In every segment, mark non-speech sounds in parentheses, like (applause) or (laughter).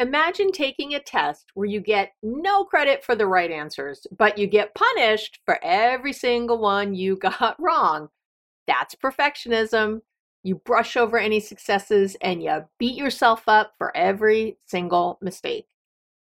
Imagine taking a test where you get no credit for the right answers, but you get punished for every single one you (laughs) got wrong. That's perfectionism. You brush over any successes and you beat yourself up for every single mistake.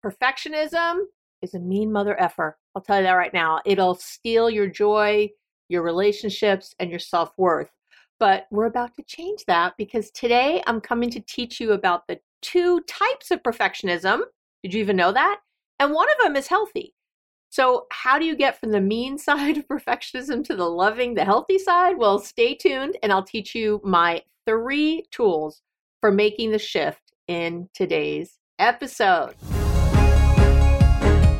Perfectionism is a mean mother effer. I'll tell you that right now. It'll steal your joy, your relationships, and your self worth. But we're about to change that because today I'm coming to teach you about the two types of perfectionism. Did you even know that? And one of them is healthy. So, how do you get from the mean (laughs) side of perfectionism to the loving, the healthy side? Well, stay tuned and I'll teach you my three tools for making the shift in today's episode.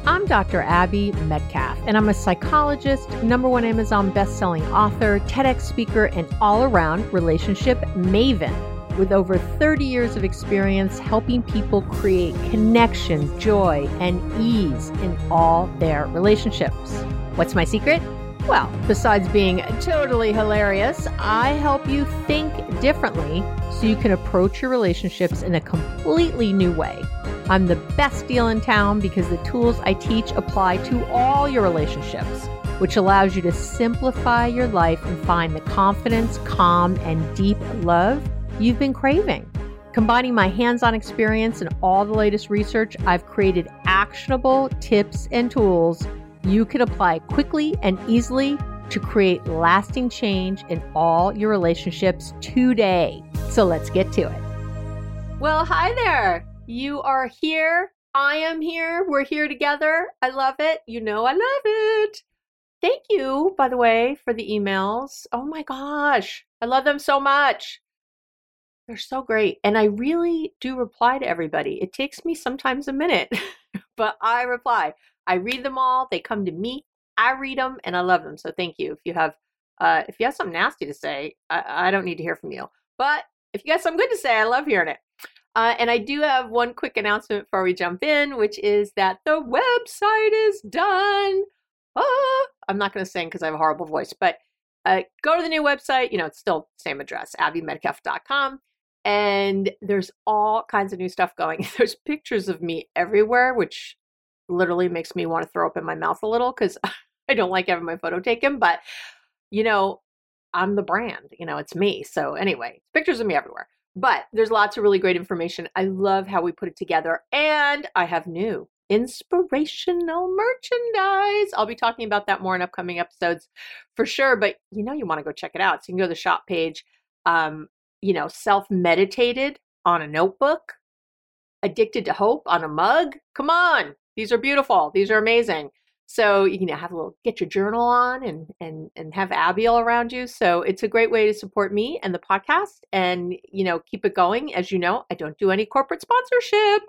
I'm Dr. Abby Medcalf, and I'm a psychologist, number one Amazon bestselling author, TEDx speaker, and all around relationship maven with over 30 years of experience helping people create connection, joy, and ease in all their relationships. What's my secret? Well, besides being totally hilarious, I help you think differently so you can approach your relationships in a completely new way. I'm the best deal in town because the tools I teach apply to all your relationships, which allows you to simplify your life and find the confidence, calm, and deep love you've been craving. Combining my hands on experience and all the latest research, I've created actionable tips and tools you can apply quickly and easily to create lasting change in all your relationships today. So let's get to it. Well, hi there. You are here. I am here. We're here together. I love it. You know, I love it. Thank you, by the way, for the emails. Oh my gosh. I love them so much. They're so great. And I really do reply to everybody. It takes me sometimes a minute, (laughs) but I reply. I read them all. They come to me. I read them and I love them. So thank you. If you have uh, if you have something nasty to say, I, I don't need to hear from you. But if you got something good to say, I love hearing it. Uh, and I do have one quick announcement before we jump in, which is that the website is done. Ah, I'm not going to sing because I have a horrible voice, but uh, go to the new website. You know, it's still same address, abbymedcalf.com. And there's all kinds of new stuff going. (laughs) There's pictures of me everywhere, which literally makes me want to throw up in my mouth a little because (laughs) I don't like having my photo taken. But, you know, I'm the brand, you know, it's me. So, anyway, pictures of me everywhere. But there's lots of really great information. I love how we put it together. And I have new inspirational merchandise. I'll be talking about that more in upcoming episodes for sure. But you know, you want to go check it out. So you can go to the shop page. Um, you know, self meditated on a notebook, addicted to hope on a mug. Come on, these are beautiful. These are amazing. So you can have a little get your journal on and and and have Abby all around you. So it's a great way to support me and the podcast and you know keep it going. As you know, I don't do any corporate sponsorship.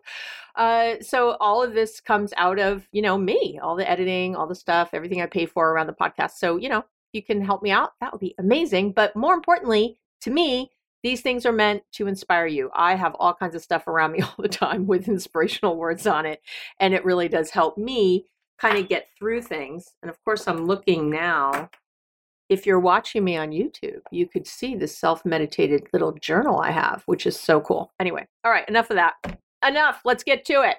Uh, so all of this comes out of you know me, all the editing, all the stuff, everything I pay for around the podcast. So you know you can help me out. That would be amazing. But more importantly, to me, these things are meant to inspire you. I have all kinds of stuff around me (laughs) all the time with inspirational words on it. And it really does help me kind of get through things. And of course, I'm looking now. If you're watching me on YouTube, you could see the self meditated little journal I have, which is so cool. Anyway, all right, enough of that. Enough. Let's get to it.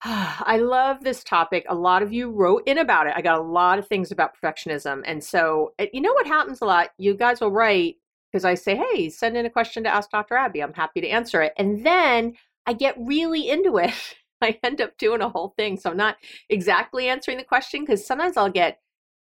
(sighs) I love this topic. A lot of you wrote in about it. I got a lot of things about perfectionism. And so, eh, you know what happens a lot? You guys will write because I say, hey, send in a question to Ask Dr. Abby. I'm happy to answer it. And then I get really into it. (laughs) I end up doing a whole thing. So I'm not exactly answering the question because sometimes I'll get,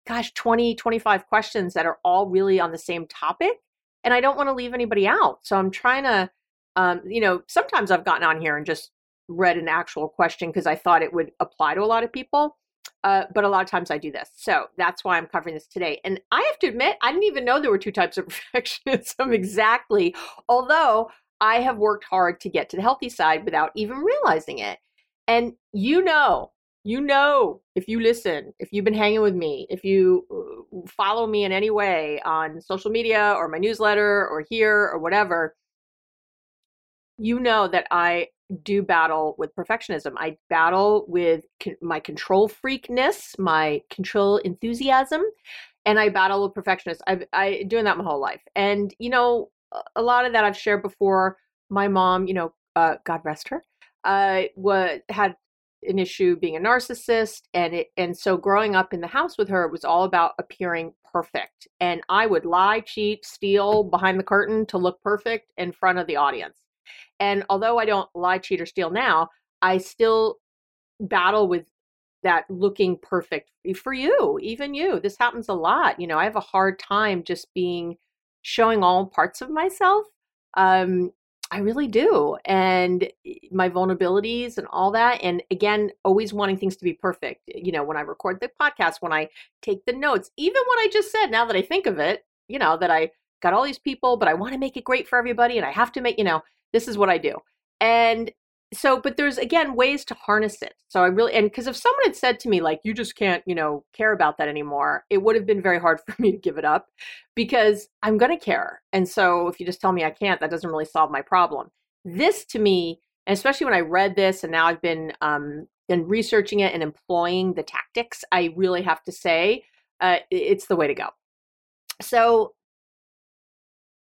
gosh, 20, 25 questions that are all really on the same topic. And I don't want to leave anybody out. So I'm trying to, um, you know, sometimes I've gotten on here and just read an actual question because I thought it would apply to a lot of people. Uh, but a lot of times I do this. So that's why I'm covering this today. And I have to admit, I didn't even know there were two types of (laughs) perfectionism exactly, although I have worked hard to get to the healthy side without even realizing it. And you know, you know, if you listen, if you've been hanging with me, if you uh, follow me in any way on social media or my newsletter or here or whatever, you know that I do battle with perfectionism. I battle with my control freakness, my control enthusiasm, and I battle with perfectionism. I've I doing that my whole life. And you know, a lot of that I've shared before. My mom, you know, uh, God rest her, uh, was had an issue being a narcissist, and it and so growing up in the house with her, it was all about appearing perfect. And I would lie, cheat, steal behind the curtain to look perfect in front of the audience. And although I don't lie, cheat, or steal now, I still battle with that looking perfect for you, even you. This happens a lot. You know, I have a hard time just being showing all parts of myself. Um, I really do. And my vulnerabilities and all that. And again, always wanting things to be perfect. You know, when I record the podcast, when I take the notes, even what I just said, now that I think of it, you know, that I got all these people, but I want to make it great for everybody and I have to make, you know, this is what I do. And so, but there's again ways to harness it. So I really, and because if someone had said to me, like, you just can't, you know, care about that anymore, it would have been very hard (laughs) for me to give it up because I'm going to care. And so if you just tell me I can't, that doesn't really solve my problem. This to me, and especially when I read this and now I've been, um, been researching it and employing the tactics, I really have to say uh, it's the way to go. So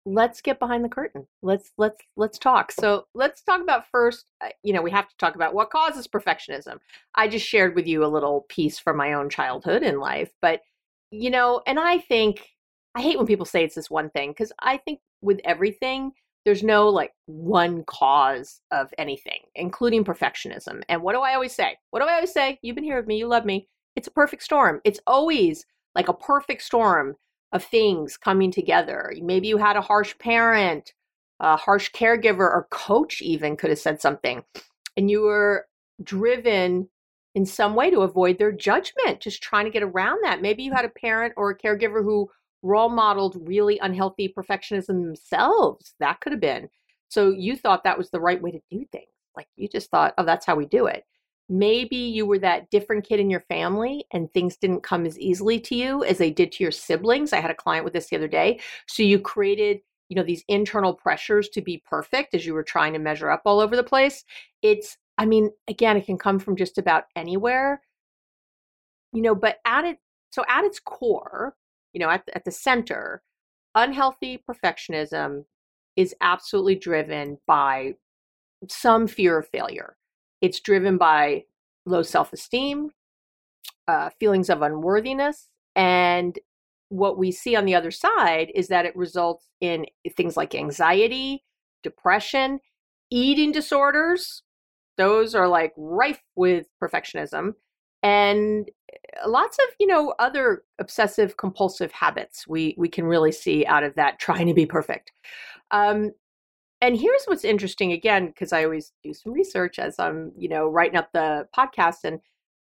let's get behind the curtain. Let's let's let's talk. So let's talk about first uh, you know we have to talk about what causes perfectionism. I just shared with you a little piece from my own childhood in life but you know and i think i hate when people say it's this one thing because i think with everything there's no like one cause of anything including perfectionism. And what do i always say? What do i always say? You've been here with me. You love me. It's a perfect storm. It's always like a perfect storm of things coming together. Maybe you had a harsh parent, a harsh caregiver, or coach, even could have said something, and you were driven in some way to avoid their judgment, just trying to get around that. Maybe you had a parent or a caregiver who role modeled really unhealthy perfectionism themselves. That could have been. So you thought that was the right way to do things. Like you just thought, oh, that's how we do it maybe you were that different kid in your family and things didn't come as easily to you as they did to your siblings. I had a client with this the other day. So you created, you know, these internal pressures to be perfect as you were trying to measure up all over the place. It's, I mean, again, it can come from just about anywhere, you know, but at it, so at its core, you know, at, at the center, unhealthy perfectionism is absolutely driven by some fear of failure it's driven by low self esteem, uh, feelings of unworthiness. And what we see on the other side is that it results in things like anxiety, depression, eating disorders. Those are like rife with perfectionism and uh, lots of you know other obsessive compulsive habits we we can really see out of that trying to be perfect um, and here's what's interesting again because i always do some research as i'm you know writing up the podcast and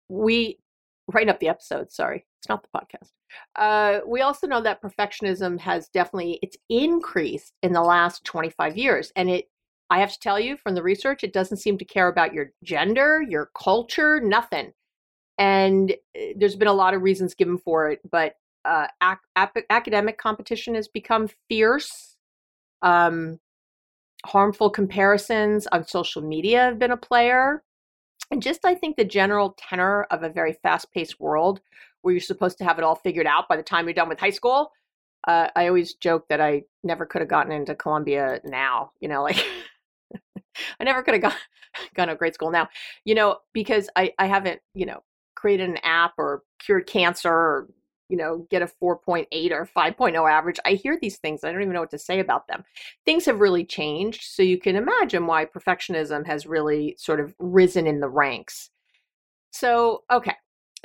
we writing up the episode sorry it's not the podcast. Uh, we also know that perfectionism has definitely it's increased in the last 25 years and it i have to tell you from the research it doesn't seem to care about your gender your culture nothing. And eh, there's been a lot of reasons given for it but uh, ac- academic competition has become fierce. Um, harmful comparisons on social media have been a player. And just, I think, the general tenor of a very fast paced world where you're supposed to have it all figured out by the time you're done with high school. Uh, I always joke that I never could have gotten into Columbia now, you know, like (laughs) I never could have gone, (laughs) gone to grade school now, you know, because I, I haven't, you know, created an app or cured cancer or you know, get a 4.8 or 5.0 average. I hear these things. I don't even know what to say about them. Things have really changed. So you can imagine why perfectionism has really sort of risen in the ranks. So, okay.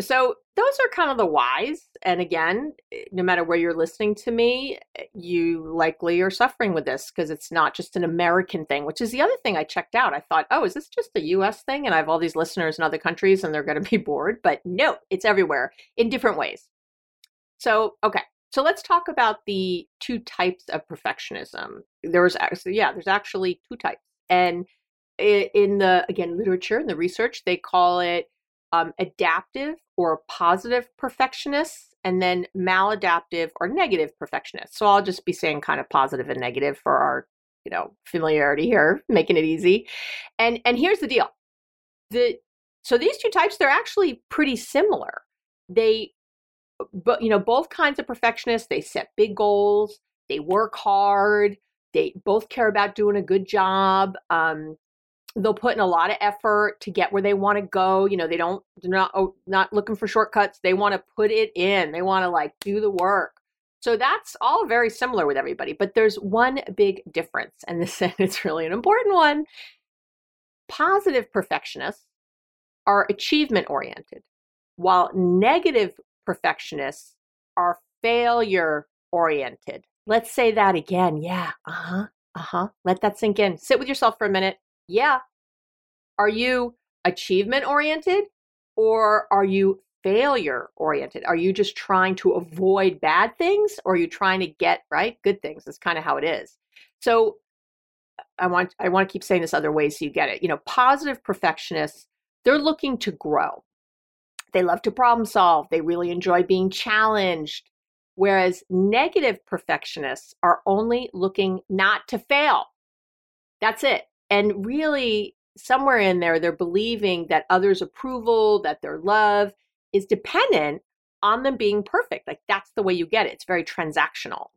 So those are kind of the whys. And again, eh, no matter where you're listening to me, eh, you likely are suffering with this because it's not just an American thing, which is the other thing I checked out. I thought, oh, is this just a US thing? And I have all these listeners in other countries and they're going to be (laughs) bored. But no, it's everywhere in different ways. So, okay. So let's talk about the two types of perfectionism. There's actually, yeah, there's actually two types. And in the, again, literature and the research, they call it um, adaptive or positive perfectionists and then maladaptive or negative perfectionists. So I'll just be saying kind of positive and negative for our, you know, familiarity here, (laughs) making it easy. And and here's the deal. The so these two types they're actually pretty similar. They but you know both kinds of perfectionists they set big goals they work hard they both care about doing a good job um, they'll put in a lot of effort to get where they want to go you know they don't they're not oh, not looking for shortcuts they want to put it in they want to like do the work. So that's all very similar with everybody but there's one big difference and (laughs) this it's really an important one. Positive perfectionists are achievement oriented while negative perfectionists are failure oriented. Let's say that again. Yeah. Uh huh. Uh huh. Let that sink in. Sit with yourself for a minute. Yeah. Are you achievement oriented or are you failure oriented? Are you just trying to avoid bad things or are you trying to get right good things? That's kind of how it is. So I want I want to keep saying this other ways so you get it. You know, positive perfectionists, they're looking to grow. They love to problem solve. They really enjoy being challenged. Whereas negative perfectionists are only looking not to fail. That's it. And really, somewhere in there, they're believing that others' approval, that their love is dependent on them being perfect. Like that's the way you get it. It's very transactional.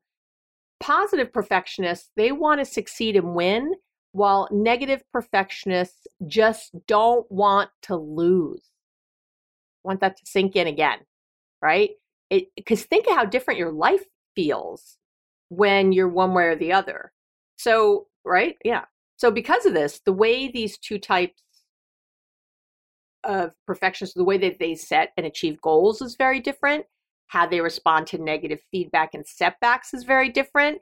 Positive perfectionists, they want to succeed and win, while negative perfectionists just don't want to lose want that to sink in again, right? Because think of how different your life feels when you're one way or the other. So, right? Yeah. So, because of this, the way these two types of perfectionists, the way that they set and achieve goals is very different. How they respond to negative feedback and setbacks is very different.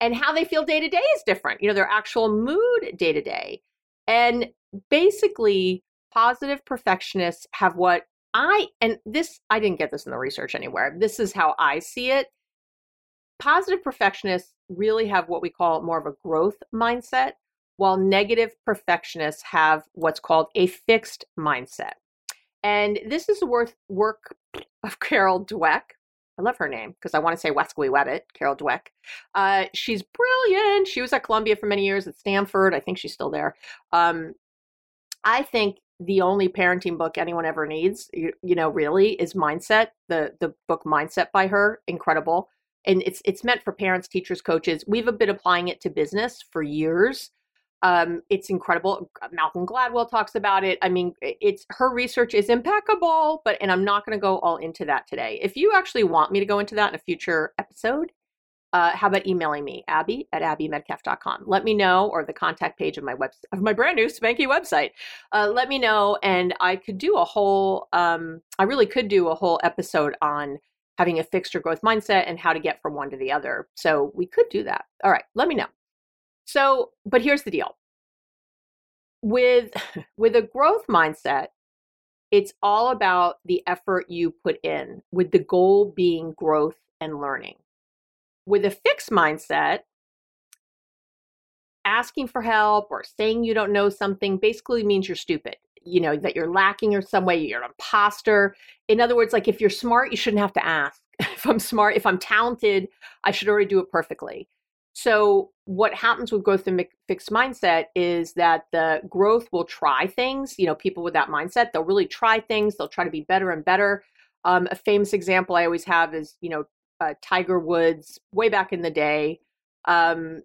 And how they feel day to day is different. You know, their actual mood day to day. And basically, positive perfectionists have what I, and this, I didn't get this in the research anywhere. This is how I see it. Positive perfectionists really have what we call more of a growth mindset, while negative perfectionists have what's called a fixed mindset. And this is worth work of (laughs) Carol Dweck. I love her name because I want to say Wesky Webbit, Carol Dweck. Uh, she's brilliant. She was at Columbia for many years, at Stanford. I think she's still there. Um, I think the only parenting book anyone ever needs you, you, know really is mindset the the book mindset by her incredible. And it's it's meant for parents teachers coaches. We've been applying it to business for years. Um, it's incredible. Malcolm gladwell talks about it. I mean it's her research is impeccable but and i'm not going to go all into that today. If you actually want me to go into that in a future episode uh, how about emailing me, Abby at abbymedcalf.com? Let me know, or the contact page of my web of my brand new spanky website. Uh, let me know, and I could do a whole. Um, I really could do a whole episode on having a fixed or growth mindset and how to get from one to the other. So we could do that. All right, let me know. So, but here's the deal. With (laughs) with a growth mindset, it's all about the effort you put in, with the goal being growth and learning with a fixed mindset, asking for help or saying you don't know something basically means you're stupid. You know, that you're lacking in some way, you're an imposter. In other words, like if you're smart, you shouldn't have to ask. (laughs) if I'm smart, if I'm talented, I should already do it perfectly. So, what happens with growth and fixed mindset is that the growth will try things. You know, people with that mindset, they'll really try things, they'll try to be better and better. Um, a famous example I always have is, you know, uh, Tiger Woods way back in the day. Um,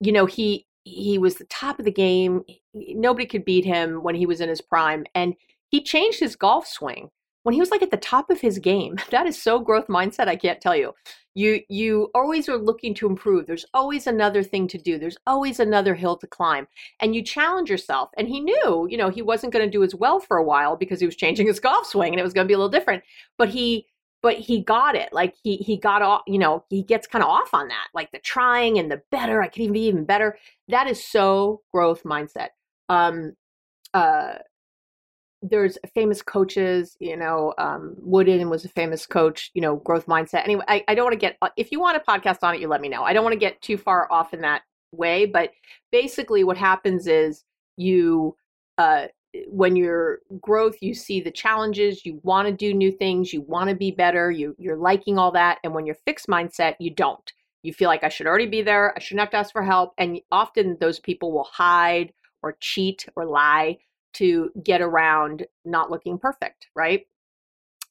you know, he he was the top of the game. Nobody could beat him when he was in his prime, and he changed his golf swing when he was like at the top of his game. (laughs) That is so growth mindset. I can't tell you you you always are looking to improve there's always another thing to do there's always another hill to climb and you challenge yourself and he knew you know he wasn't going to do as well for a while because he was changing his (laughs) golf swing and it was going to be a little different but he but he got it like he he got off you know he gets kind of off on that like the trying and the better i could even be even better that is so growth mindset um uh there's famous coaches, you know, um, Wooden was a famous coach, you know, growth mindset. Anyway, I, I don't want to get, uh, if you want a podcast on it, you let me know. I don't want to get too far off in that way, but basically what happens is you, uh, when your growth, you see the challenges, you want to do new things, you want to be better, you, you're liking all that. And when you're fixed mindset, you don't. You feel like I should already be there. I shouldn't have to ask for help. And often those people will hide or cheat or lie to get around not looking perfect, right?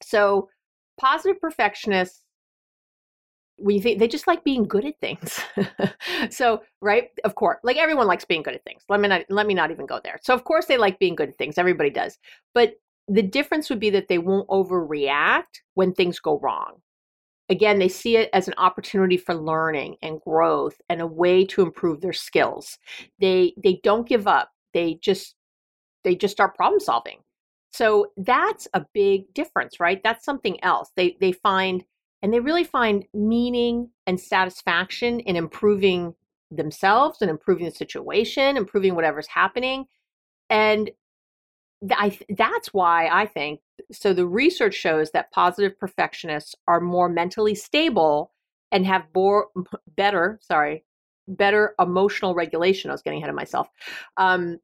So, positive perfectionists, we think they just like being good at things. (laughs) so, right? Of course, like everyone likes being good at things. Let me not let me not even go there. So, of course, they like being good at things. Everybody does. But the difference would be that they won't overreact when things go wrong. Again, they see it as an opportunity for learning and growth and a way to improve their skills. They they don't give up. They just they just start problem solving. So that's a big difference, right? That's something else. They they find and they really find meaning and satisfaction in improving themselves and improving the situation, improving whatever's happening. And I, that's why I think so. The research shows that positive perfectionists are more mentally stable and have more better, sorry, better emotional regulation. I was getting ahead of myself. Um,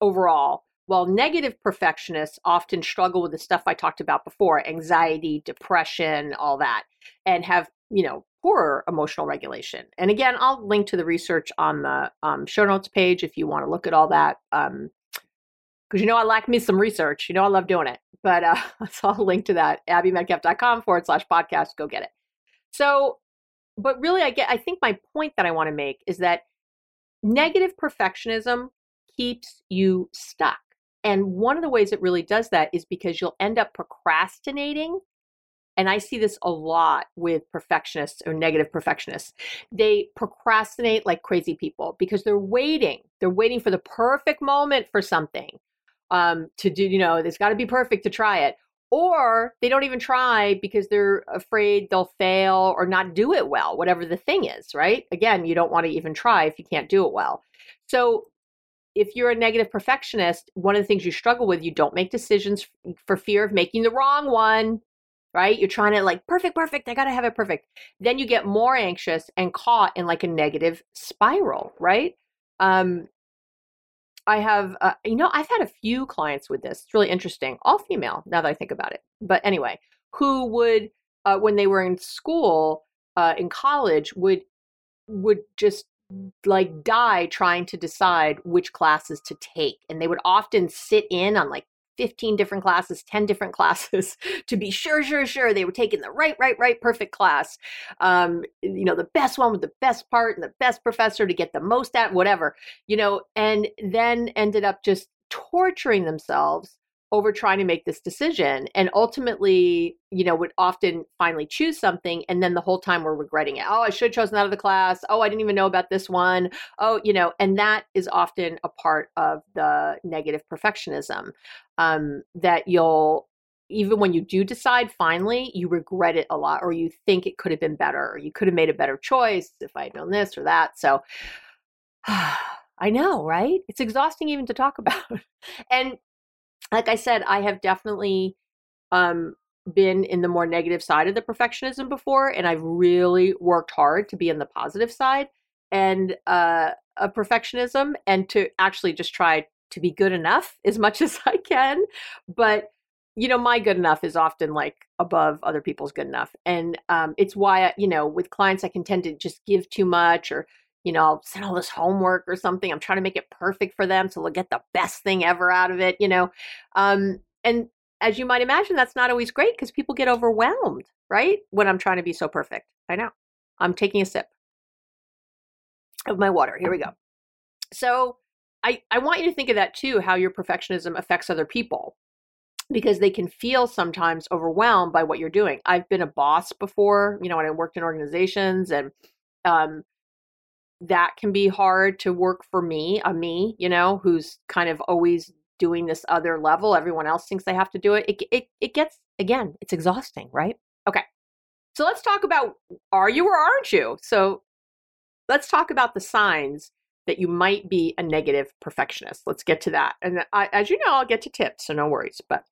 overall, while negative perfectionists often struggle with the stuff I talked about before anxiety, depression, all that, and have, you know, poorer emotional regulation. And again, I'll link to the research on the um, show notes page if you want to look at all that. Um, because you know I like me some research. You know I love doing it. But uh, (laughs) so I'll link to that, abbymedcalf.com forward slash podcast. Go get it. So, but really, I get. I think my point that I want to make is that negative perfectionism keeps you stuck. And one of the ways it really does that is because you'll end up procrastinating. And I see this a lot with perfectionists or negative perfectionists. They procrastinate like crazy people because they're waiting. They're waiting for the perfect moment for something um, to do, you know, it's got to be perfect to try it. Or they don't even try because they're afraid they'll fail or not do it well, whatever the thing is, right? Again, you don't want to even try if you can't do it well. So if you're a negative perfectionist, one of the things you struggle with, you don't make decisions for fear of making the wrong one, right? You're trying to like perfect, perfect. I got to have it perfect. Then you get more anxious and caught in like a negative spiral, right? Um, I have, uh, you know, I've had a few clients with this. It's really interesting, all female. Now that I think about it, but anyway, who would, uh, when they were in school, uh, in college, would would just like die trying to decide which classes to take and they would often sit in on like 15 different classes 10 different (laughs) classes to be sure sure sure they were taking the right right right perfect class. Um you know the best one with the best part and the best professor to get the most at whatever you know and then ended up just torturing themselves over trying to make this decision and ultimately you know would often finally choose something and then the whole time we're regretting it oh i should have chosen out of the class oh i didn't even know about this one oh you know and that is often a part of the negative perfectionism um, that you'll even when you do decide finally you regret it a lot or you think it could have been better or you could have made a better choice if i had known this or that so (sighs) I know, right? It's exhausting even to talk (laughs) about. and like I said, I have definitely um, been in the more negative side of the perfectionism before, and I've really worked hard to be in the positive side and uh, of perfectionism and to actually just try to be good enough as much (laughs) as I can. But you know, my good enough is often like above other people's good enough. And um, it's why, you know, with clients, I can tend to just give too much or, you know, send all this homework or something. I'm trying to make it perfect for them so they'll get the best thing ever out of it, you know. Um, and as you might imagine, that's not always great because people get overwhelmed, right? When I'm trying to be so perfect. I know. I'm taking a sip of my water. Here we go. So I, I want you to think of that too, how your perfectionism affects other people because they can feel sometimes overwhelmed by what you're doing. I've been a boss before, you know, when I worked in organizations and um, that can be hard to work for me, a me, you know, who's kind of always doing this other level. Everyone else thinks they have to do it. It it, it gets again, it's exhausting, right? Okay. So let's talk about are you or aren't you? So let's talk about the signs that you might be a negative perfectionist. Let's get to that. And I, as you know, I'll get to tips, so no worries. But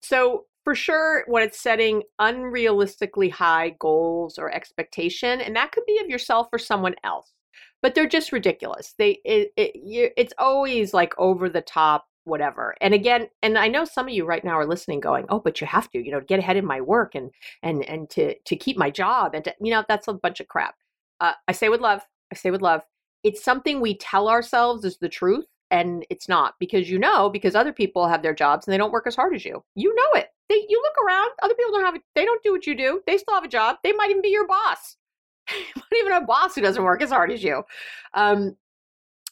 so for sure, when it's setting unrealistically high goals or expectation, and that could be of yourself or someone else, but they're just ridiculous. They it, it you, it's always like over the top whatever. And again and i know some of you right now are listening going oh but you have to you know get ahead in my work and and and to to keep my job and to, you know that's a bunch of crap. Uh, i say with love. I say with love. It's something we tell ourselves is the truth and it's not because you know because other people have their jobs and they don't work as hard as you. You know it. They you look around other people don't have it they don't do what you do. They still have a job. They might even be your boss (laughs) not even a boss who doesn't work as hard as you um,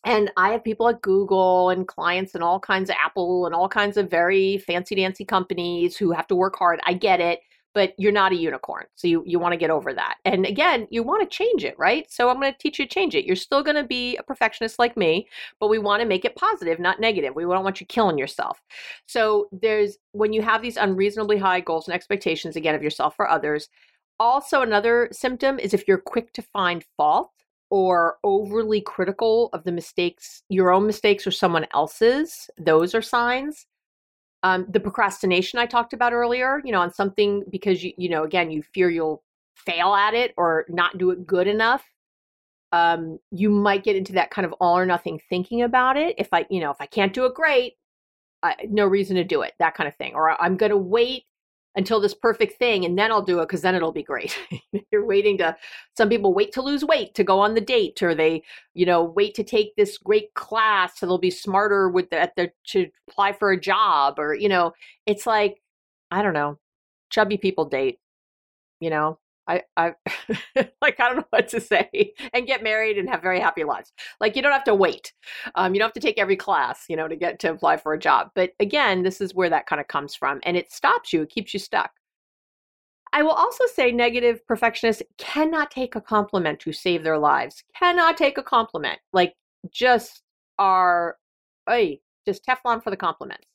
and I have people at Google and clients and all kinds of Apple and all kinds of very fancy dancy companies who have to work hard. I get it but you're not a unicorn. So you, you want to get over that. And again, you want to change it, right? So I'm going to teach you to change it. You're still going to be a perfectionist like me, but we want to make it positive, not negative. We don't want you killing yourself. So there's when you have these unreasonably high goals and expectations, again, of yourself or others. Also, another symptom is if you're quick to find fault or overly critical of the mistakes, your own mistakes or someone else's, those are signs um, the procrastination I talked about earlier, you know, on something because you, you know, again, you fear you'll fail at it or not do it good enough. Um, you might get into that kind of all or nothing thinking about it. If I, you know, if I can't do it great, I, no reason to do it, that kind of thing. Or I'm going to wait until this perfect thing and then I'll do it because then it'll be great. (laughs) You're waiting to, some people wait to lose weight to go on the date or they, you know, wait to take this great class so they'll be smarter with the, at the, to apply for a job or, you know, it's like, I don't know, chubby people date, you know, I, I (laughs) like I don't know what to say and get married and have very happy lives. Like you don't have to wait. Um, you don't have to take every class, you know, to get to apply for a job. But again, this is where that kind of comes from, and it stops you. It keeps you stuck. I will also say negative perfectionists cannot take a compliment to save their lives. Cannot take a compliment. Like just are, hey, just Teflon for the compliments.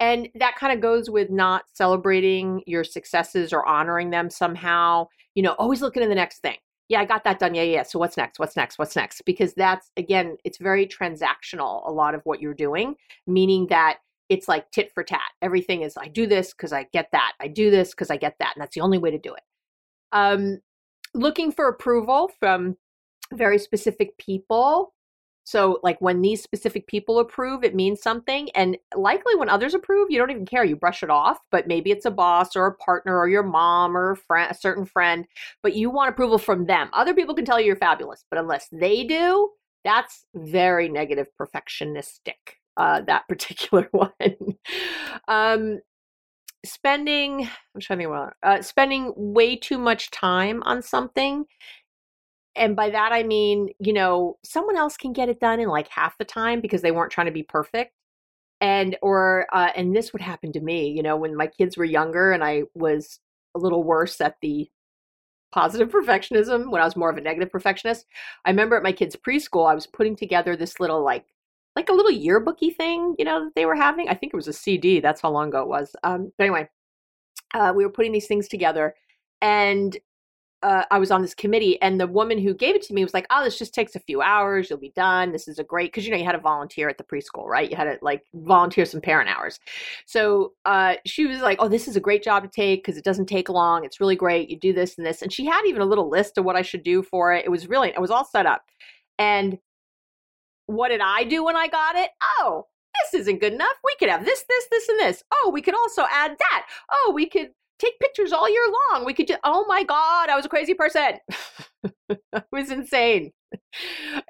And that kind of goes with not celebrating your successes or honoring them somehow. You know, always looking at the next thing. Yeah, I got that done. Yeah, yeah. So what's next? What's next? What's next? Because that's, again, it's very transactional, a lot of what you're doing, meaning that it's like tit for tat. Everything is, I do this because I get that. I do this because I get that. And that's the only way to do it. Um, looking for approval from very specific people so, like when these specific people approve, it means something. And likely when others approve, you don't even care. You brush it off, but maybe it's a boss or a partner or your mom or a, friend, a certain friend, but you want approval from them. Other people can tell you you're fabulous, but unless they do, that's very negative perfectionistic, uh, that (laughs) particular one. um, spending, I'm trying to think about uh, spending way too much time on something and by that I mean, you know, someone else can get it done in like half the time because they weren't trying to be perfect. And or uh, and this would happen to me, you know, when my kids were younger and I was a little worse at the positive (laughs) perfectionism when I was more of a negative perfectionist. I remember at my kids' preschool, I was putting together this little like like a little yearbooky thing, you know, that they were having. I think it was a CD. That's how long ago it was. Um, but anyway, uh, we were putting these things together, and uh, I was on this committee, and the woman who gave it to me was like, "Oh, this just takes a few hours. You'll be done. This is a great because you know you had to volunteer at the preschool, right? You had to like volunteer some parent hours." So uh, she was like, "Oh, this is a great job to take because it doesn't take long. It's really great. You do this and this." And she had even a little list of what I should do for it. It was really, it was all set up. And what did I do when I got it? Oh, this isn't good enough. We could have this, this, this, and this. Oh, we could also add that. Oh, we could take pictures all year long. We could just, oh my God, I was a crazy person. (laughs) it was insane.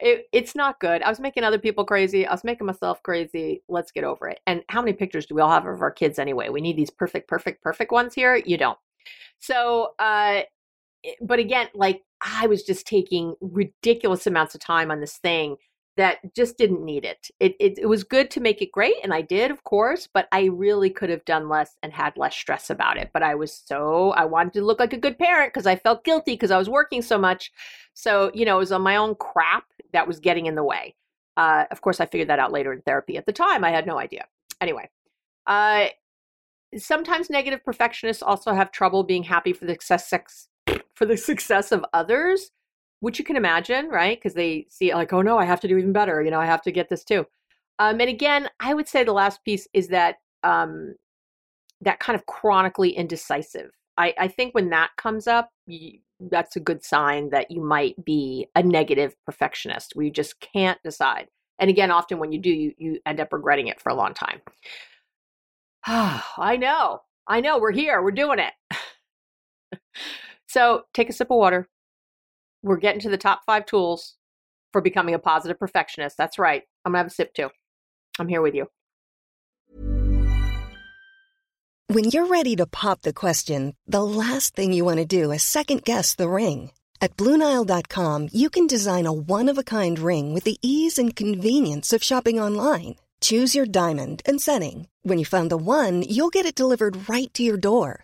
It, it's not good. I was making other people crazy. I was making myself crazy. Let's get over it. And how many pictures do we all have of our kids anyway? We need these perfect, perfect, perfect ones here. You don't. So, uh, but again, like I was just taking ridiculous amounts of time on this thing that just didn't need it. It, it. it was good to make it great, and I did, of course, but I really could have done less and had less stress about it. But I was so, I wanted to look like a good parent because I felt guilty because I was working so much. So, you know, it was on my own crap that was getting in the way. Uh, of course, I figured that out later in therapy. At the time, I had no idea. Anyway, uh, sometimes negative perfectionists also have trouble being happy for the success for the success of others which you can imagine, right? Because they see like, oh no, I have to do even better. You know, I have to get this too. Um, and again, I would say the last piece is that um, that kind of chronically indecisive. I, I think when that comes up, you, that's a good sign that you might be a negative perfectionist where you just can't decide. And again, often when you do, you you end up regretting it for a long time. (sighs) I know, I know, we're here, we're doing it. (laughs) so take a sip of water, we're getting to the top five tools for becoming a positive perfectionist. That's right. I'm going to have a sip too. I'm here with you. When you're ready to pop the question, the last thing you want to do is second guess the ring. At Bluenile.com, you can design a one of a kind ring with the ease and convenience of shopping online. Choose your diamond and setting. When you find the one, you'll get it delivered right to your door.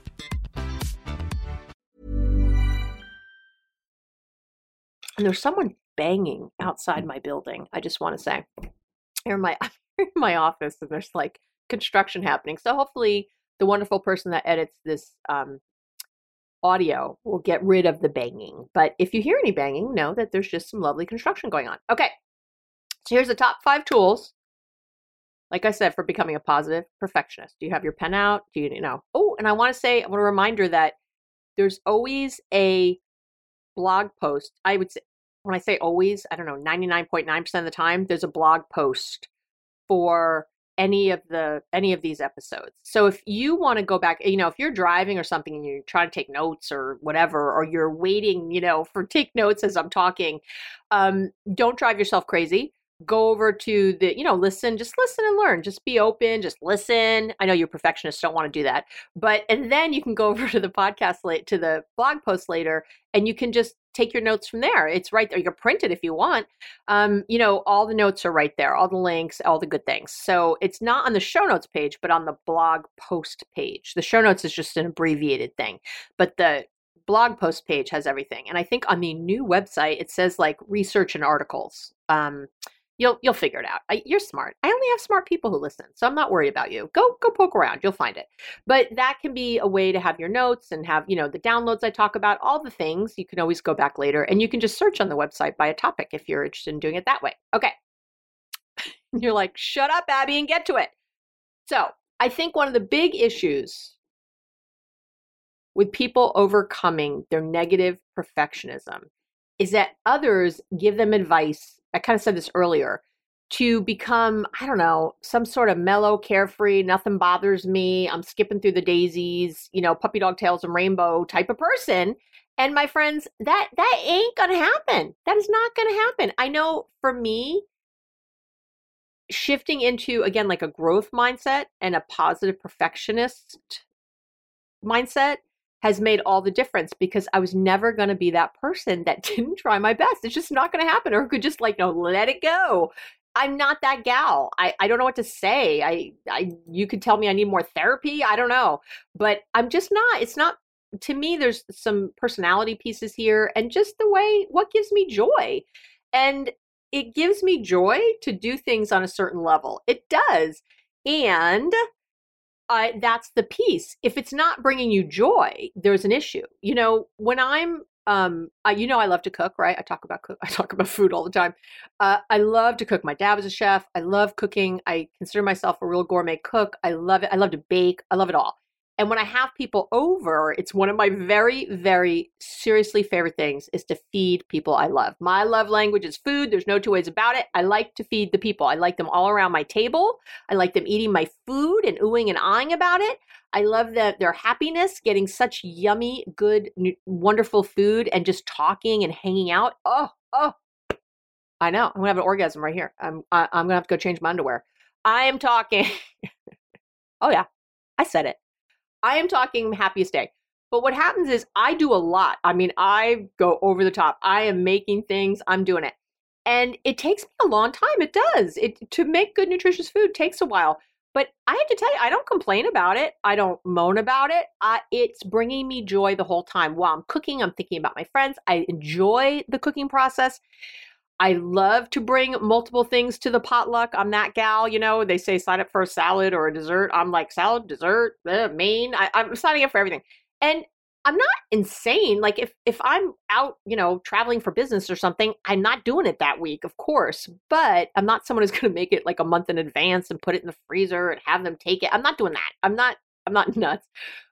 And there's someone banging outside my building. I just want to say, here in my (laughs) in my office, and there's like construction happening. So hopefully, the wonderful person that edits this um, audio will get rid of the banging. But if you hear any banging, know that there's just some lovely construction going on. Okay, so here's the top five tools. Like I said, for becoming a positive perfectionist. Do you have your pen out? Do you, you know? Oh, and I want to say, I want a reminder that there's always a blog post. I would say, when I say always, I don't know, 99.9% of the time, there's a blog post for any of the any of these episodes. So if you want to go back, you know, if you're driving or something and you're trying to take notes or whatever, or you're waiting, you know, for take notes as I'm talking, um, don't drive yourself crazy. Go over to the you know listen just listen and learn. Just be open just listen. I know you perfectionists don't want to do that but and then you can go (laughs) over to the podcast late to the blog post later and you can just take your notes from there. It's right there. You can print it if you want. Um, you know all the notes are right there all the links all the good things. So it's not on the show notes page but on the blog post page. The show notes is just an abbreviated thing but the blog post page has everything. And i think on the new website it says like research and articles. Um, You'll you'll figure it out. I, you're smart. I only have smart people who listen, so I'm not worried about you. Go go poke around. You'll find it. But that can be a way to have your notes and have you know the downloads I talk about, all the things. You can always go back later, and you can just search on the website by a topic if you're interested in doing it that way. Okay. (laughs) you're like, shut up, Abby, and get to it. So I think one of the big issues with people overcoming their negative perfectionism is that others give them advice I kind of said this earlier, to become, I don't know, some sort of mellow, carefree, nothing bothers me, I'm skipping through the daisies, you know, puppy dog tails and rainbow type of person. And my friends, that that ain't gonna happen. That is not gonna happen. I know for me, shifting into again like a growth mindset and a positive perfectionist mindset has made all the difference because I was never going to be that person that (laughs) didn't try my best. It's just not going to happen or could just like, no, let it go. I'm not that gal. I, I don't know what to say. I, I you could tell me I need more therapy. I don't know. But I'm just not. It's not to me there's some personality pieces here and just the way what gives me joy. And it gives me joy to do things on a certain level. It does. And uh, that's the piece. If it's not bringing you joy, there's an issue. You know, when I'm um I, you know i love to cook right? I talk about cook (laughs) i talk about food all the time. Uh, i love to cook. My dad was a chef. I love cooking. I consider myself a real gourmet cook. I love it. I love to bake. I love it all and when i have people over it's one of my very very seriously favorite things is to feed people i love my love language is food there's no two ways about it i like to feed the people i like them all around my table i like them eating my food and oohing and eyeing about it I love that their happiness, getting such yummy, good, wonderful food, and just talking and hanging out. Oh, oh, I know. I'm gonna have an orgasm right here. I'm I, am i am gonna have to go change my underwear. I am talking. (laughs) oh yeah, I said it. I am talking happiest day. But what happens is I do a lot. I mean, I go over the top. I am making things. I'm doing it. And it takes me a long time. It does. It to make good nutritious food takes a while. But I have to tell you, I don't complain about it. I don't moan about it. Uh, it's bringing me joy the whole time. While I'm cooking, I'm thinking about my friends. I enjoy the cooking process. I love to bring multiple things to the potluck. I'm that gal, you know. They say sign up for a salad or a dessert. I'm like salad, dessert, uh, main. I, I'm signing up for everything. And I'm not insane. Like if if I'm out, you know, traveling for business or something, I'm not doing it that week, of course. But I'm not someone who's (laughs) going to make it like a month in advance and put it in the freezer and have them take it. I'm not doing that. I'm not I'm not (laughs) nuts.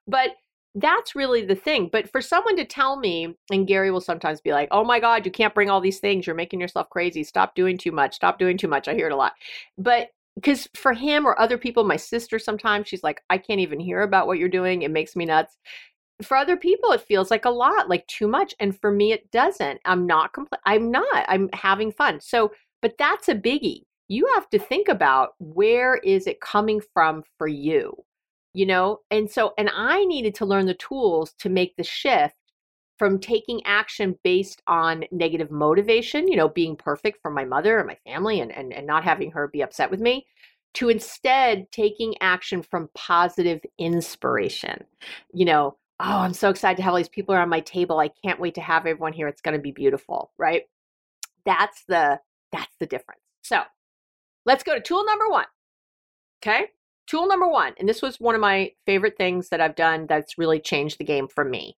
But that's really the thing. But for someone to tell me, and Gary will sometimes be like, "Oh my god, you can't bring all these things. You're making yourself crazy. Stop doing too much. Stop doing too much." I hear it a lot. But because for him or other people, my sister sometimes she's like, I can't even hear about what you're doing. It makes me nuts for other people it feels like a lot like too much and for me it doesn't i'm not compl- i'm not i'm having fun so but that's a biggie you have to think about where is it coming from for you you know and so and i needed to learn the tools to make the shift from taking action based on negative motivation you know being perfect for my mother and my family and, and, and not having her be upset with me to instead taking action from positive inspiration you know oh, I'm so excited to have all these people around my table. I can't wait to have everyone here. It's going to be beautiful, right? That's the that's the difference. So, let's go to tool number 1. Okay? Tool number 1, and this was one of my favorite things that I've done that's really changed the game for me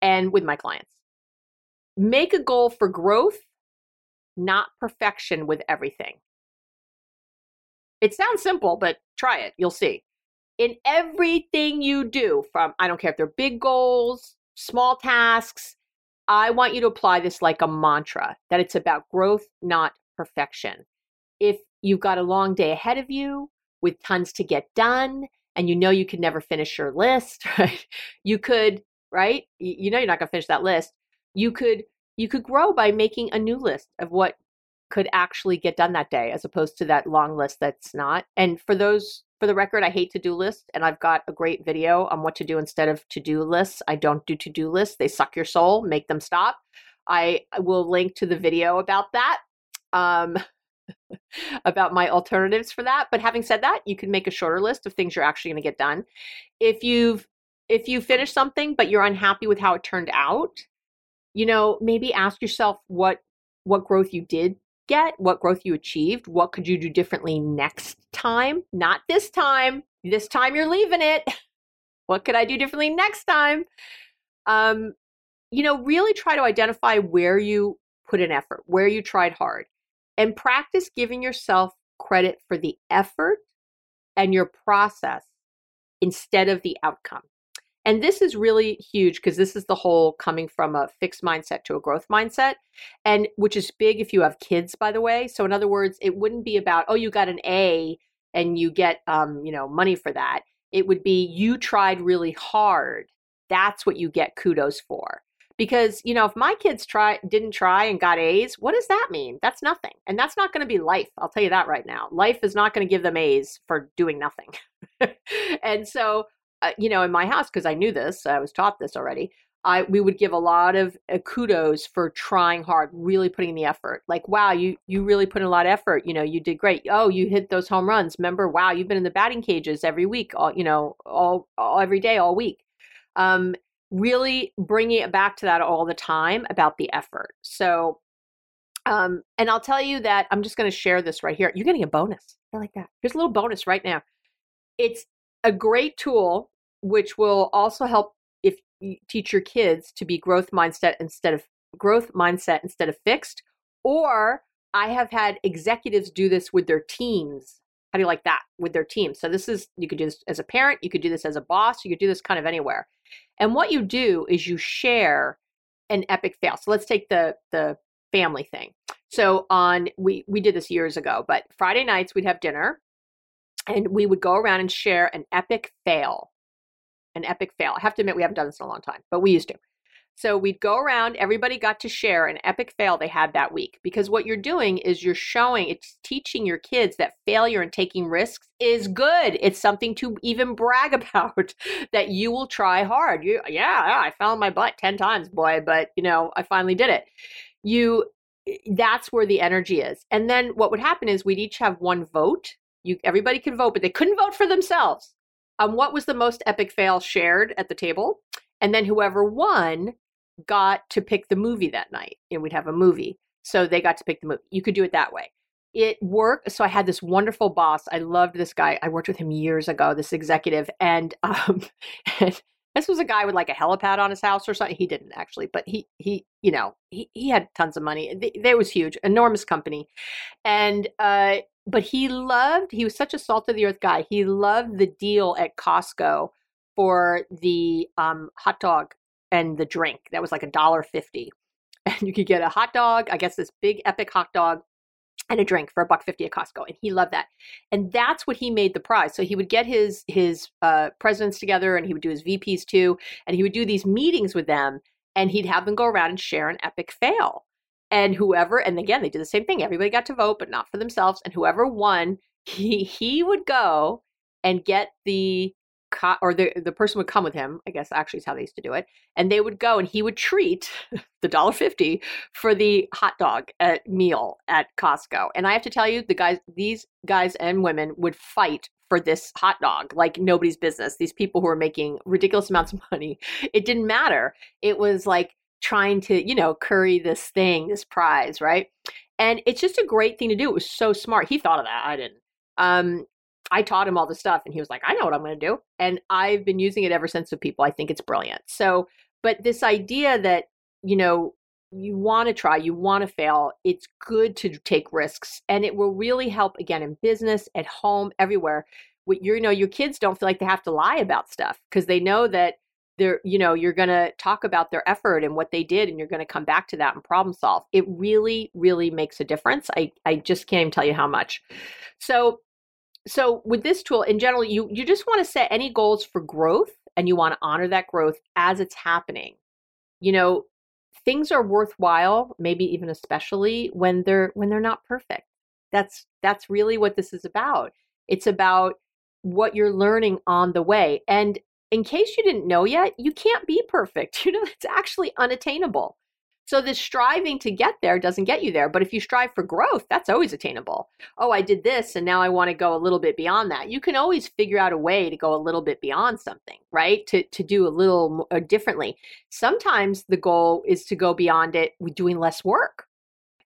and with my clients. Make a goal for growth, not perfection with everything. It sounds simple, but try it. You'll see in everything you do from I don't care if they're big goals, small tasks, I want you to apply this like a mantra that it's about growth, not perfection. If you've got a long day ahead of you with tons to get done and you know you can never finish your list, (laughs) right? You could, right? You know you're not going to finish that list. You could you could grow by making a new list of what could actually get done that day as opposed to that long list that's not. And for those for the record, I hate to do lists, and I've got a great video on what to do instead of to do lists. I don't do to do lists, they suck your soul, make them stop. I will link to the video about that, um, about my alternatives for that. But having said that, you can make a shorter list of things you're actually going to get done. If you've if you finish something but you're unhappy with how it turned out, you know, maybe ask yourself what what growth you did get, what growth you achieved, what could you do differently next time? Not this time. This time you're leaving it. (laughs) what could I do differently next time? Um, you know, really try to identify where you put an effort, where you tried hard, and practice giving yourself credit for the effort and your process instead of the outcome. And this is really huge because this is the whole coming from a fixed mindset to a growth mindset, and which is big if you have kids, by the way. So, in other words, it wouldn't be about, oh, you got an A and you get, um, you know, money for that. It would be you tried really hard. That's what you get kudos for. Because, you know, if my kids try didn't try and got A's, what does that mean? That's nothing. And that's not going to be life. I'll tell you that right now. Life is not going to give them A's for doing nothing. (laughs) and so uh, you know, in my house, because I knew this, I was taught this already. I we would give a lot of uh, kudos for trying hard, really putting in the effort. Like, wow, you you really put in a lot of effort. You know, you did great. Oh, you hit those home runs. Remember, wow, you've been in the batting cages every week. All you know, all, all every day, all week. Um, really bringing it back to that all the time about the effort. So, um, and I'll tell you that I'm just going to share this right here. You're getting a bonus. I like that. Here's a little bonus right now. It's a great tool which will also help if you teach your kids to be growth mindset instead of growth mindset instead of fixed. Or I have had executives do this with their teams. How do you like that with their team? So this is you could do this as a parent, you could do this as a boss, you could do this kind of anywhere. And what you do is you share an epic fail. So let's take the the family thing. So on we we did this years ago, but Friday nights we'd have dinner and we would go around and share an epic fail. An epic fail. I have to admit we haven't done this in a long time, but we used to. So we'd go around, everybody got to share an epic fail they had that week. Because what you're doing is you're showing, it's teaching your kids that failure and taking risks is good. It's something to even (laughs) brag about that you will try hard. You, yeah, I fell on my butt 10 times, boy, but you know, I finally did it. You, eh, that's where the energy is. And then what would happen is we'd each have one vote. You, everybody could vote, but they couldn't vote for themselves on what was the most epic fail shared at the table. And then whoever won got to pick the movie that night. And we'd have a movie. So they got to pick the movie. You could do it that way. It worked. So I had this wonderful boss. I loved this guy. I worked with him years ago, this executive. And, (laughs) um, and this was a guy with like a helipad on his house or something. He didn't actually, but he, he, you know, he, he had tons of money. They, they was huge, enormous company. And, uh, but he loved, he was such a salt of the earth guy. He loved the deal at Costco for the um, hot dog and the drink. That was like a dollar fifty, (laughs) and you could get a hot dog. I guess this big epic hot dog and a drink for a buck fifty at Costco, and he loved that. And that's what he made the prize. So he would get his his uh, presidents together, and he would do his VPs too, and he would do these meetings with them, and he'd have them go around and share an epic fail. And whoever, and again, they did the same thing. Everybody got to vote, but not for themselves. And whoever won, he he would go and get the co- or the the person would come with him. I guess actually is how they used to do it, and they would go and he would treat (laughs) the dollar fifty for the hot dog at meal at Costco. And I have to tell you, the guys, these guys and women would fight for this hot dog like nobody's business. These people who are making ridiculous amounts of (laughs) money, it didn't matter. It was like trying to, you know, curry this thing, this prize, right? And it's just a great thing to do. It was so smart. He thought of that. I didn't. Um, I taught him all the stuff and he was like, I know what I'm going to do. And I've been using it ever since with people. I think it's brilliant. So, but this idea that, you know, you want to try, you want to fail, it's good to take risks and it will really help again in business, at home, everywhere. What You know, your kids don't feel like they have to lie about stuff because they know that they're, you know, you're going to talk about their effort and what they did and you're going to come back to that and problem solve. It really, really makes a difference. I, I just can't even tell you how much. So so with this tool in general you you just want to set any goals for growth and you want to honor that growth as it's happening. You know things are worthwhile maybe even especially when they're when they're not perfect. That's that's really what this is about. It's about what you're learning on the way. And in case you didn't know yet you can't be perfect. (laughs) You know it's actually unattainable so this striving to get there doesn't get you there. But if you strive for growth, that's always attainable. Oh, I did this and now I want to go a little bit beyond that. You can always figure out a way to go a little bit beyond something, right? To to do a little uh, differently. Sometimes the goal is to go beyond it with doing less work.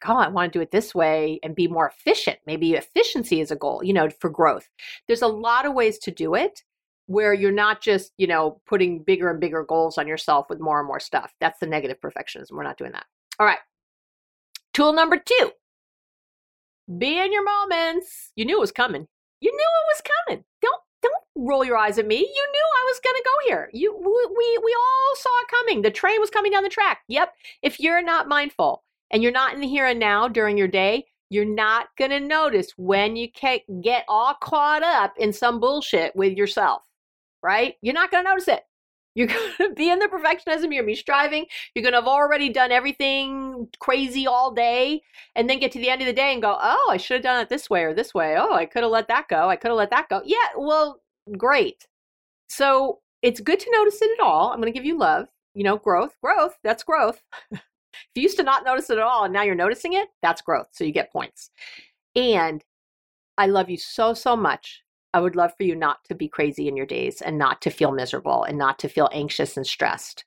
Oh, I want to do it this way and be more efficient. Maybe efficiency is a goal, you know, for growth. There's a lot of ways to do it where you're not just, you know, putting bigger and bigger goals on yourself with more and more stuff. That's the negative perfectionism. We're not doing that. All right. Tool number two be in your moments. You knew it was coming. You knew it was coming. Don't don't roll your eyes at me. You knew I was going to go here. You we we all saw it coming. The train was coming down the track. Yep. If you're not mindful and you're not in the here and now during your day, you're not going to notice when you get all caught up in some bullshit with yourself right? You're not going to notice it. You're (laughs) going to be in the perfectionism. You're going to be striving. You're going to have already done everything crazy all day and then get to the end of the day and go, oh, I should have done it this way or this way. Oh, I could have let that go. I could have let that go. Yeah, well, great. So it's good to notice it at all. I'm going to give you love. you know, growth, growth, that's growth. (laughs) if you used to not notice it at all and now you're noticing it, that's growth. So you get points. And I love you so, so much. I would love for you not to be crazy in your days and not to feel miserable and not to feel anxious and stressed.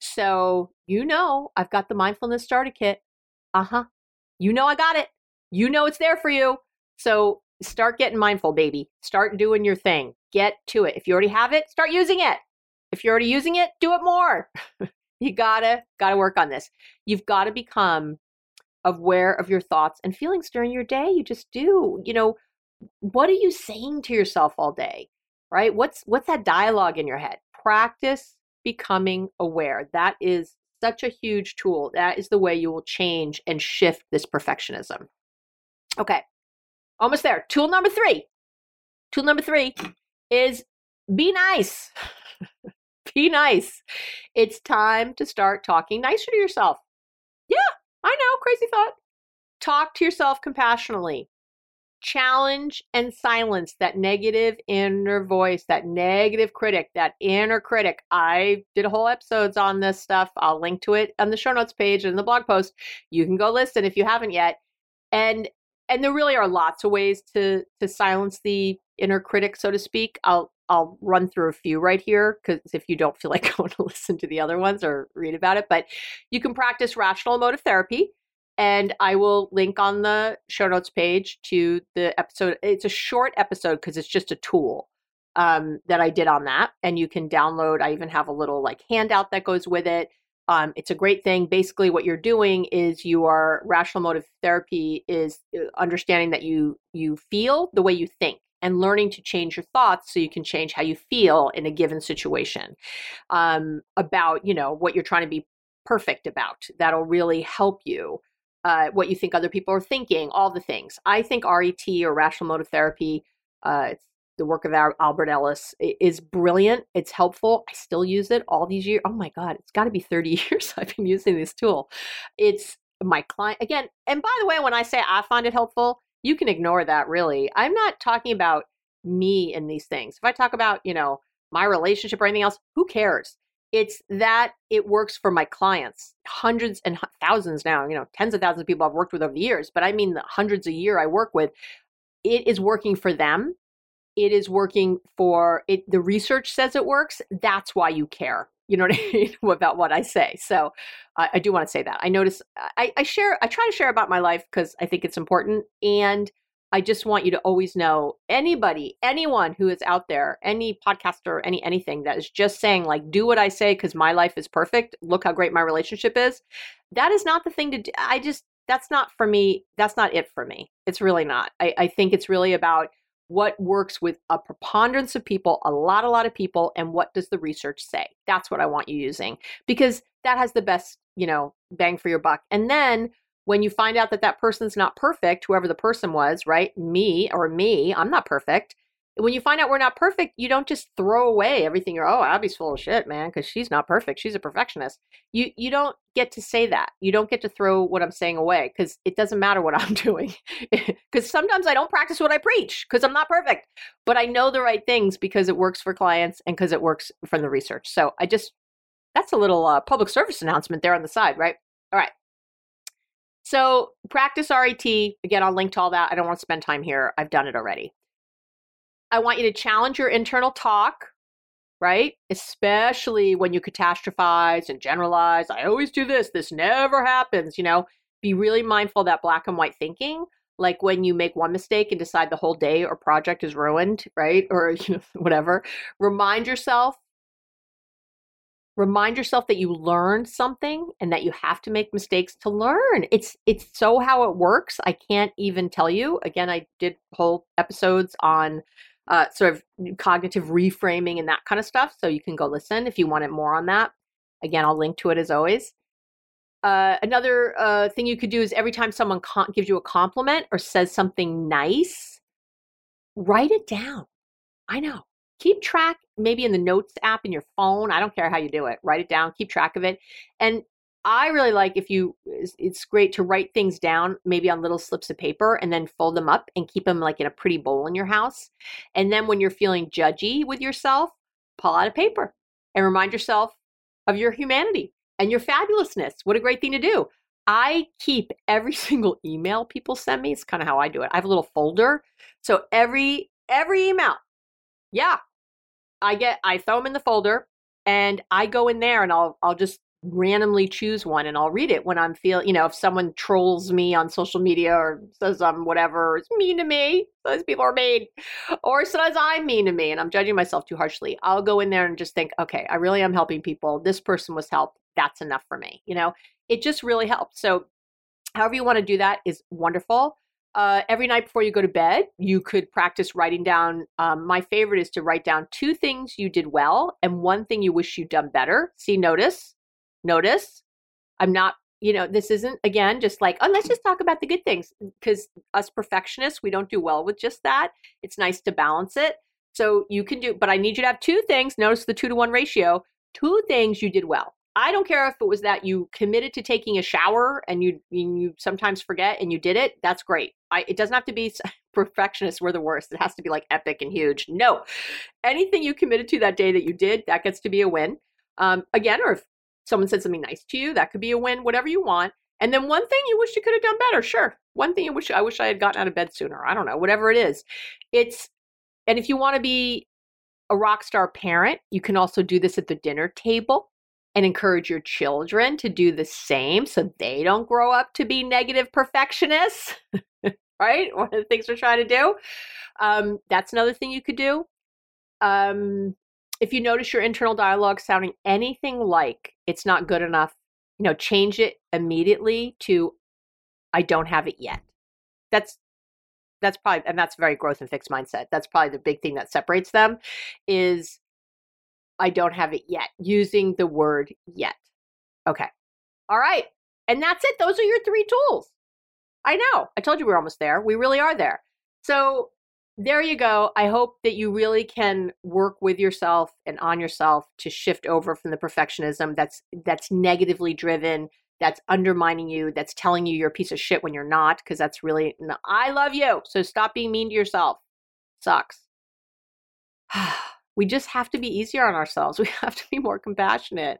So, you know, I've got the mindfulness starter kit. Uh huh. You know, I got it. You know, it's there for you. So, start getting mindful, baby. Start doing your thing. Get to it. If you already have it, start using it. If you're already using it, do it more. (laughs) you gotta, gotta work on this. You've got to become aware of your thoughts and feelings during your day. You just do. You know, what are you saying to yourself all day? Right? What's what's that dialogue in your head? Practice becoming aware. That is such a huge tool. That is the way you will change and shift this perfectionism. Okay. Almost there. Tool number 3. Tool number 3 is be nice. (laughs) be nice. It's time to start talking nicer to yourself. Yeah, I know, crazy thought. Talk to yourself compassionately challenge and silence that negative inner voice, that negative critic, that inner critic. I did whole episodes on this stuff. I'll link to it on the show notes page and the blog post. You can go listen if you haven't yet. And and there really are lots of ways to to silence the inner critic, so to speak. I'll I'll run through a few right here because if you don't feel (laughs) like going to listen to the other ones or read about it, but you can practice rational emotive therapy. And I will link on the show notes page to the episode. It's a short episode because it's just a tool um, that I did on that. And you can download. I even have a little like handout that goes with it. Um, it's a great thing. Basically, what you're doing is you are rational emotive therapy is uh, understanding that you you feel the way you think and learning to change your thoughts so you can change how you feel in a given situation um, about you know what you're trying to be perfect about that'll really help you uh, what you think other people are thinking, all the things. I think RET or rational emotive therapy, uh, the work of Albert Ellis, is brilliant. It's helpful. I still use it all these years. Oh my God, it's got to be 30 (laughs) years I've been using this tool. It's my client, again, and by the way, when I say I find it helpful, you can ignore that really. I'm not talking about me in these things. If I talk about, you know, my relationship or anything else, who cares? It's that it works for my clients hundreds and thousands now you know tens of thousands of people i've worked with over the years but i mean the hundreds a year i work with it is working for them it is working for it the research says it works that's why you care you know what (laughs) i mean about what i say so i, I do want to say that i notice I, I share i try to share about my life because i think it's important and I just want you to always know anybody, anyone who is out there, any podcaster, any anything that is just saying like do what I say cuz my life is perfect, look how great my relationship is. That is not the thing to do. I just that's not for me. That's not it for me. It's really not. I, I think it's really about what works with a preponderance of people, a lot, a lot of people, and what does the research say? That's what I want you using because that has the best, you know, bang for your buck. And then when you find out that that person's not perfect, whoever the person was, right? Me or me, I'm not perfect. When you find out we're not perfect, you don't just throw away everything. You're, oh, Abby's full of shit, man, because she's not perfect. She's a perfectionist. You you don't get to say that. You don't get to throw what I'm saying away because it doesn't matter what (laughs) I'm doing. (laughs) Because sometimes I don't practice what I preach because I'm not perfect, but I know the right things because it works for clients and because it works from the research. So I just that's a little uh, public service announcement there on the side, right? All right. So practice RET. Again, I'll link to all that. I don't want to spend time here. I've done it already. I want you to challenge your internal talk, right? Especially when you catastrophize and generalize. I always do this. This never happens. You know, be really mindful that black and white thinking. Like when you make one mistake and decide the whole day or project is ruined, right? Or (laughs) you know, whatever. Remind yourself remind yourself that you learned something and that you have to make mistakes to learn. It's it's so how it works i can't even tell you. Again i did whole episodes on uh, sort of cognitive reframing and that kind of stuff so you can go listen if you wanted more on that. Again i'll link to it as always. Uh, another uh, thing you could do is every time someone con- gives you a compliment or says something nice write it down. I know keep track maybe in the notes app in your phone i don't care how you do it write it down keep track of it and i really like if you it's great to write things down maybe on little slips of paper and then fold them up and keep them like in a pretty bowl in your house and then when you're feeling judgy with yourself pull out a paper and remind yourself of your humanity and your fabulousness. What a great thing to do. I keep every (laughs) single email people send me. It's kind of how I do it. I have a little folder. So every every email, yeah, I get I throw them in the folder and I go in there and I'll I'll just randomly choose one and I'll read it when I'm feel you know if someone trolls me on social media or says I'm whatever it's mean to me those people are mean or says I'm mean to me and I'm judging myself too harshly I'll go in there and just think okay I really am helping people this person was helped that's enough for me you know? It just really helps so however you want to do that is wonderful uh, every night before you go to bed, you could practice writing down. Um, my favorite is to write down two things you did well and one thing you wish you'd done better. See, notice notice. I'm not, you know, this isn't again just like, oh, let's just talk about the good things because us perfectionists, we don't do well with just that. It's nice to balance it. So you can do, but I need you to have two things. Notice the two to one ratio. Two things you did well. I don't care if it was that you committed to taking a shower and you you sometimes forget and you did it. That's great. I, it doesn't have to be (laughs) perfectionists. We're the worst. It has to be like epic and huge. No, anything you committed to that day that you did, that gets to be a win. Um, again, or if someone said something nice to you, that could be a win, whatever you want. And then one thing you wish you could have done better, sure. One thing you wish I wish I had gotten out of bed sooner. I don't know, whatever it is. It's and if you want to be a rock star parent, you can also do this at the dinner table and encourage your children to do the same so they don't grow up to be negative perfectionists. (laughs) right? One of the things we're trying to do. Um, that's another thing you could do. Um, if you notice your internal dialogue sounding anything like it's not good enough, you know, change it immediately to I don't have it yet. That's that's probably and that's very growth and fixed mindset. That's probably the big thing that separates them is I don't have it yet, using the word yet. Okay. All right. And that's it. Those are your three tools. I know. I told you we we're almost there. We really are there. So there you go. I hope that you really can work with yourself and on yourself to shift over from the perfectionism that's that's negatively driven, that's undermining you, that's telling you you're a piece of shit when you're not because that's really I love you. So stop being mean to yourself. Sucks. (sighs) (sighs) we just have to be easier on ourselves. (laughs) We have to be more compassionate.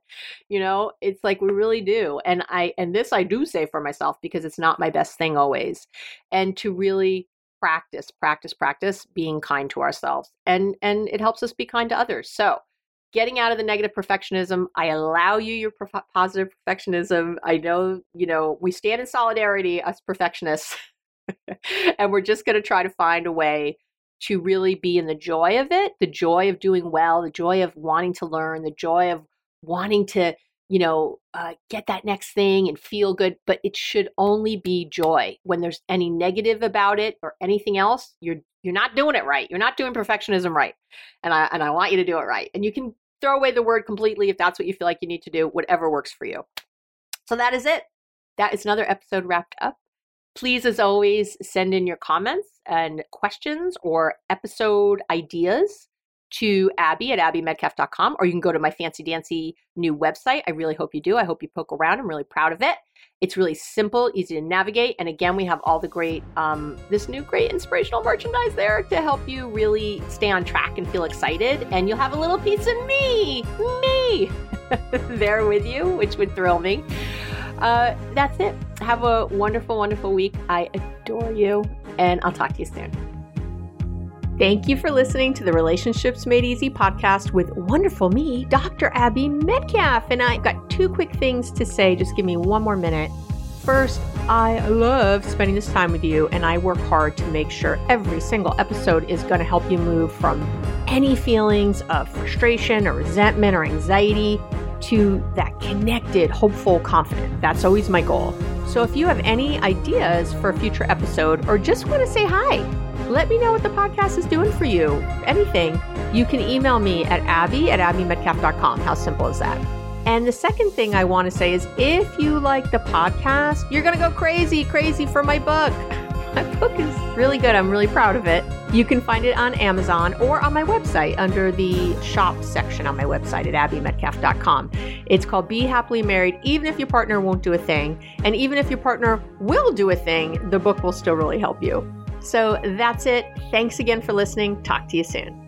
You know, it's like we really do. And I and this I do say for myself because it's not my best thing always. And to really practice practice practice being kind to ourselves and and it helps us be kind to others so getting out of the negative perfectionism i allow you your prof- positive perfectionism i know you know we stand in solidarity us perfectionists (laughs) and we're just going to try to find a way to really be in the joy of it the joy of doing well the joy of wanting to learn the joy of wanting to you know, uh, get that next thing and feel good, but it should only be joy. When there's any negative about it or anything else, you're you're not doing it right. You're not doing perfectionism right, and I and I want you to do it right. And you can throw away the word completely if that's what you feel like you need to do. Whatever works for you. So that is it. That is another episode wrapped up. Please, as always, send in your comments and questions or episode ideas to Abby at abbymedcalf.com, or you can go to my fancy dancy new website. I really hope you do. I hope you poke around. I'm really proud of it. It's really simple, easy to navigate. And again, we have all the great, um, this new great inspirational merchandise there to help you really stay on track and feel excited. And you'll have a little piece of me, me, (laughs) there with you, which would thrill me. Uh, that's it. Have a wonderful, wonderful week. I adore you, and I'll talk to you soon. Thank you for listening to the Relationships Made Easy podcast with wonderful me, Dr. Abby Medcalf. And I've got two quick things to say. Just give me one more minute. First, I love spending this time with you, and I work hard to make sure every single episode is going to help you move from any feelings of frustration or resentment or anxiety to that connected, hopeful, confident. That's always my goal. So if you have any ideas for a future episode or just want to say hi, let me know what the podcast is doing for you. Anything. You can email me at abby at abbymedcalf.com. How simple is that? And the second thing I want to say is if you like the podcast, you're going to go crazy, crazy for my book. (laughs) My book is really good. I'm really proud of it. You can find it on Amazon or on my website under the shop section on my website at abbymedcalf.com. It's called Be Happily Married, even if your partner won't do a thing. And even if your partner will do a thing, the book will still really help you. So that's it. Thanks again for listening. Talk to you soon.